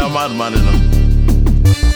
You're a madman, you know.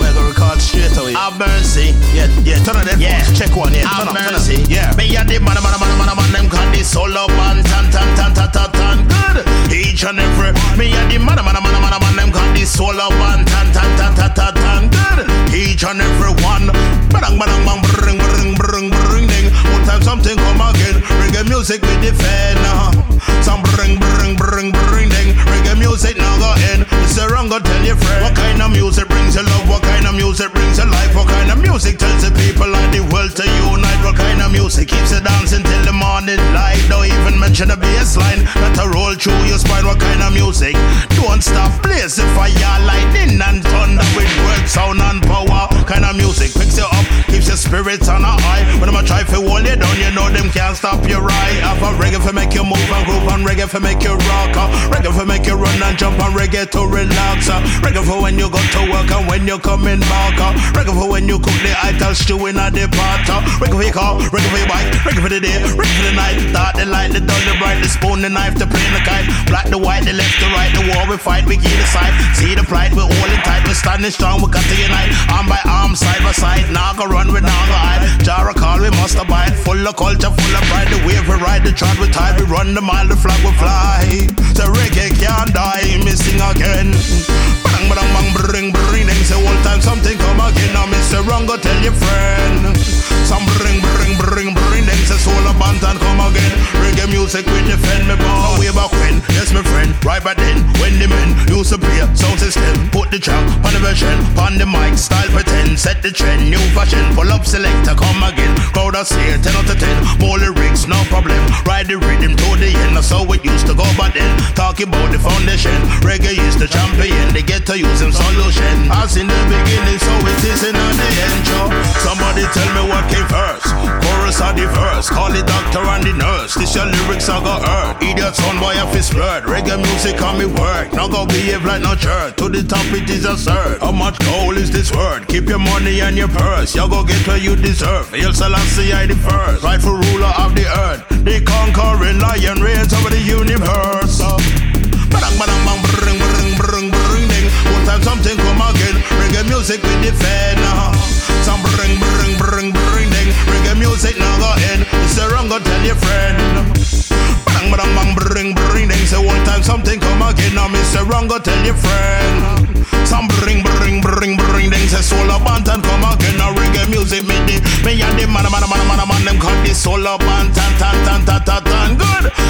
We're gonna record straight away. Have mercy. Yeah, yeah, turn on that Yeah. phone. Check one, yeah. Turn Have on, turn on. mercy. Yeah. Me and the man, man, man, man, man, them call this solo man, tan, tan, tan, tan, tan, tan, good. Each and every. Me and the man, man, man, man, man, them call this solo man, tan, tan, tan, tan, tan, tan, good. Each and every one. Badang, badang, bang, bring, bring, bring, bring, ding. One time something come again. Reggae music we defend. uh. Some bring, bring, ding. Reggae music go in. It's a wrong, go tell your friend. What kind of music brings you love? What kind of music brings you life? What kind of music tells the people of the world to unite? What kind of music keeps you dancing till the morning light? Don't even mention the bass line that a roll through your spine. What kind of music? Don't stop, blaze the fire, lightning and thunder with word, sound and power. Kind of music picks you up, keeps your spirits on a high. A try to hold you down, you know them can't stop your ride. Have a reggae for make you move and groove, and reggae for make you rock. uh. Reggae for make you run and jump, and reggae to relax. uh. Reggae for when you go to work and when you coming back. uh. Reggae for when you cook the ital stew in a the pot. uh. Reggae for your car, reggae for your bike, reggae for the day, reggae for the night. Start the light, the dull, the bright, the spoon, the knife, the plane, the kite. Black, the white, the left, the right, the war we fight, we keep the side. See the plight, we're holding tight, we're standing strong, we got to unite. Arm by arm, side by side, now go run, we now go hide. Jara abide. Full of culture, full of pride. The wave we ride, the trot we tide, we run the mile, the flag we fly. The reggae can't die, me sing again. Bang, bang, bang, bring, bring, then say all time something come again. Now Mr. Wrong, go tell your friend. Some bring, bring, bring, bring, then say soul and come again. Reggae music we defend me born way back when. Yes, my friend, right back then when the men used to play sound system, put the track on the version, on the mic, style pretend, set the trend, new fashion, pull up selector, come again. Crowd I say 10 out of 10, more lyrics, no problem. Ride the rhythm to the end, that's how it used to go. Talk about the foundation, reggae is the champion, they get to use them solution. As in the beginning, so it is in the end, yo. Somebody tell me what came first. Chorus or the verse, call the doctor and the nurse. This your lyrics I got hurt. Idiot son boy I fist blurred. Reggae music on me work. Now go behave like no church. To the top it is absurd. How much gold is this word? Keep your money and your purse. You go get what you deserve. Hail Selassie I the first. Rightful ruler of the earth. The conquering lion reigns over the universe. Badang we defend. uh. Some bring bring bring bring ding. Reggae music now go in. It's go tell your friend. Badang badang bang bring bring ding. Say one time something come again. Now Mr. Wrong tell your friend. Some bring bring bring bring ding. Say soul band and come again. Now reggae music me the me and the man man man man man them call this soul of band tan tan tan tan tan tan good.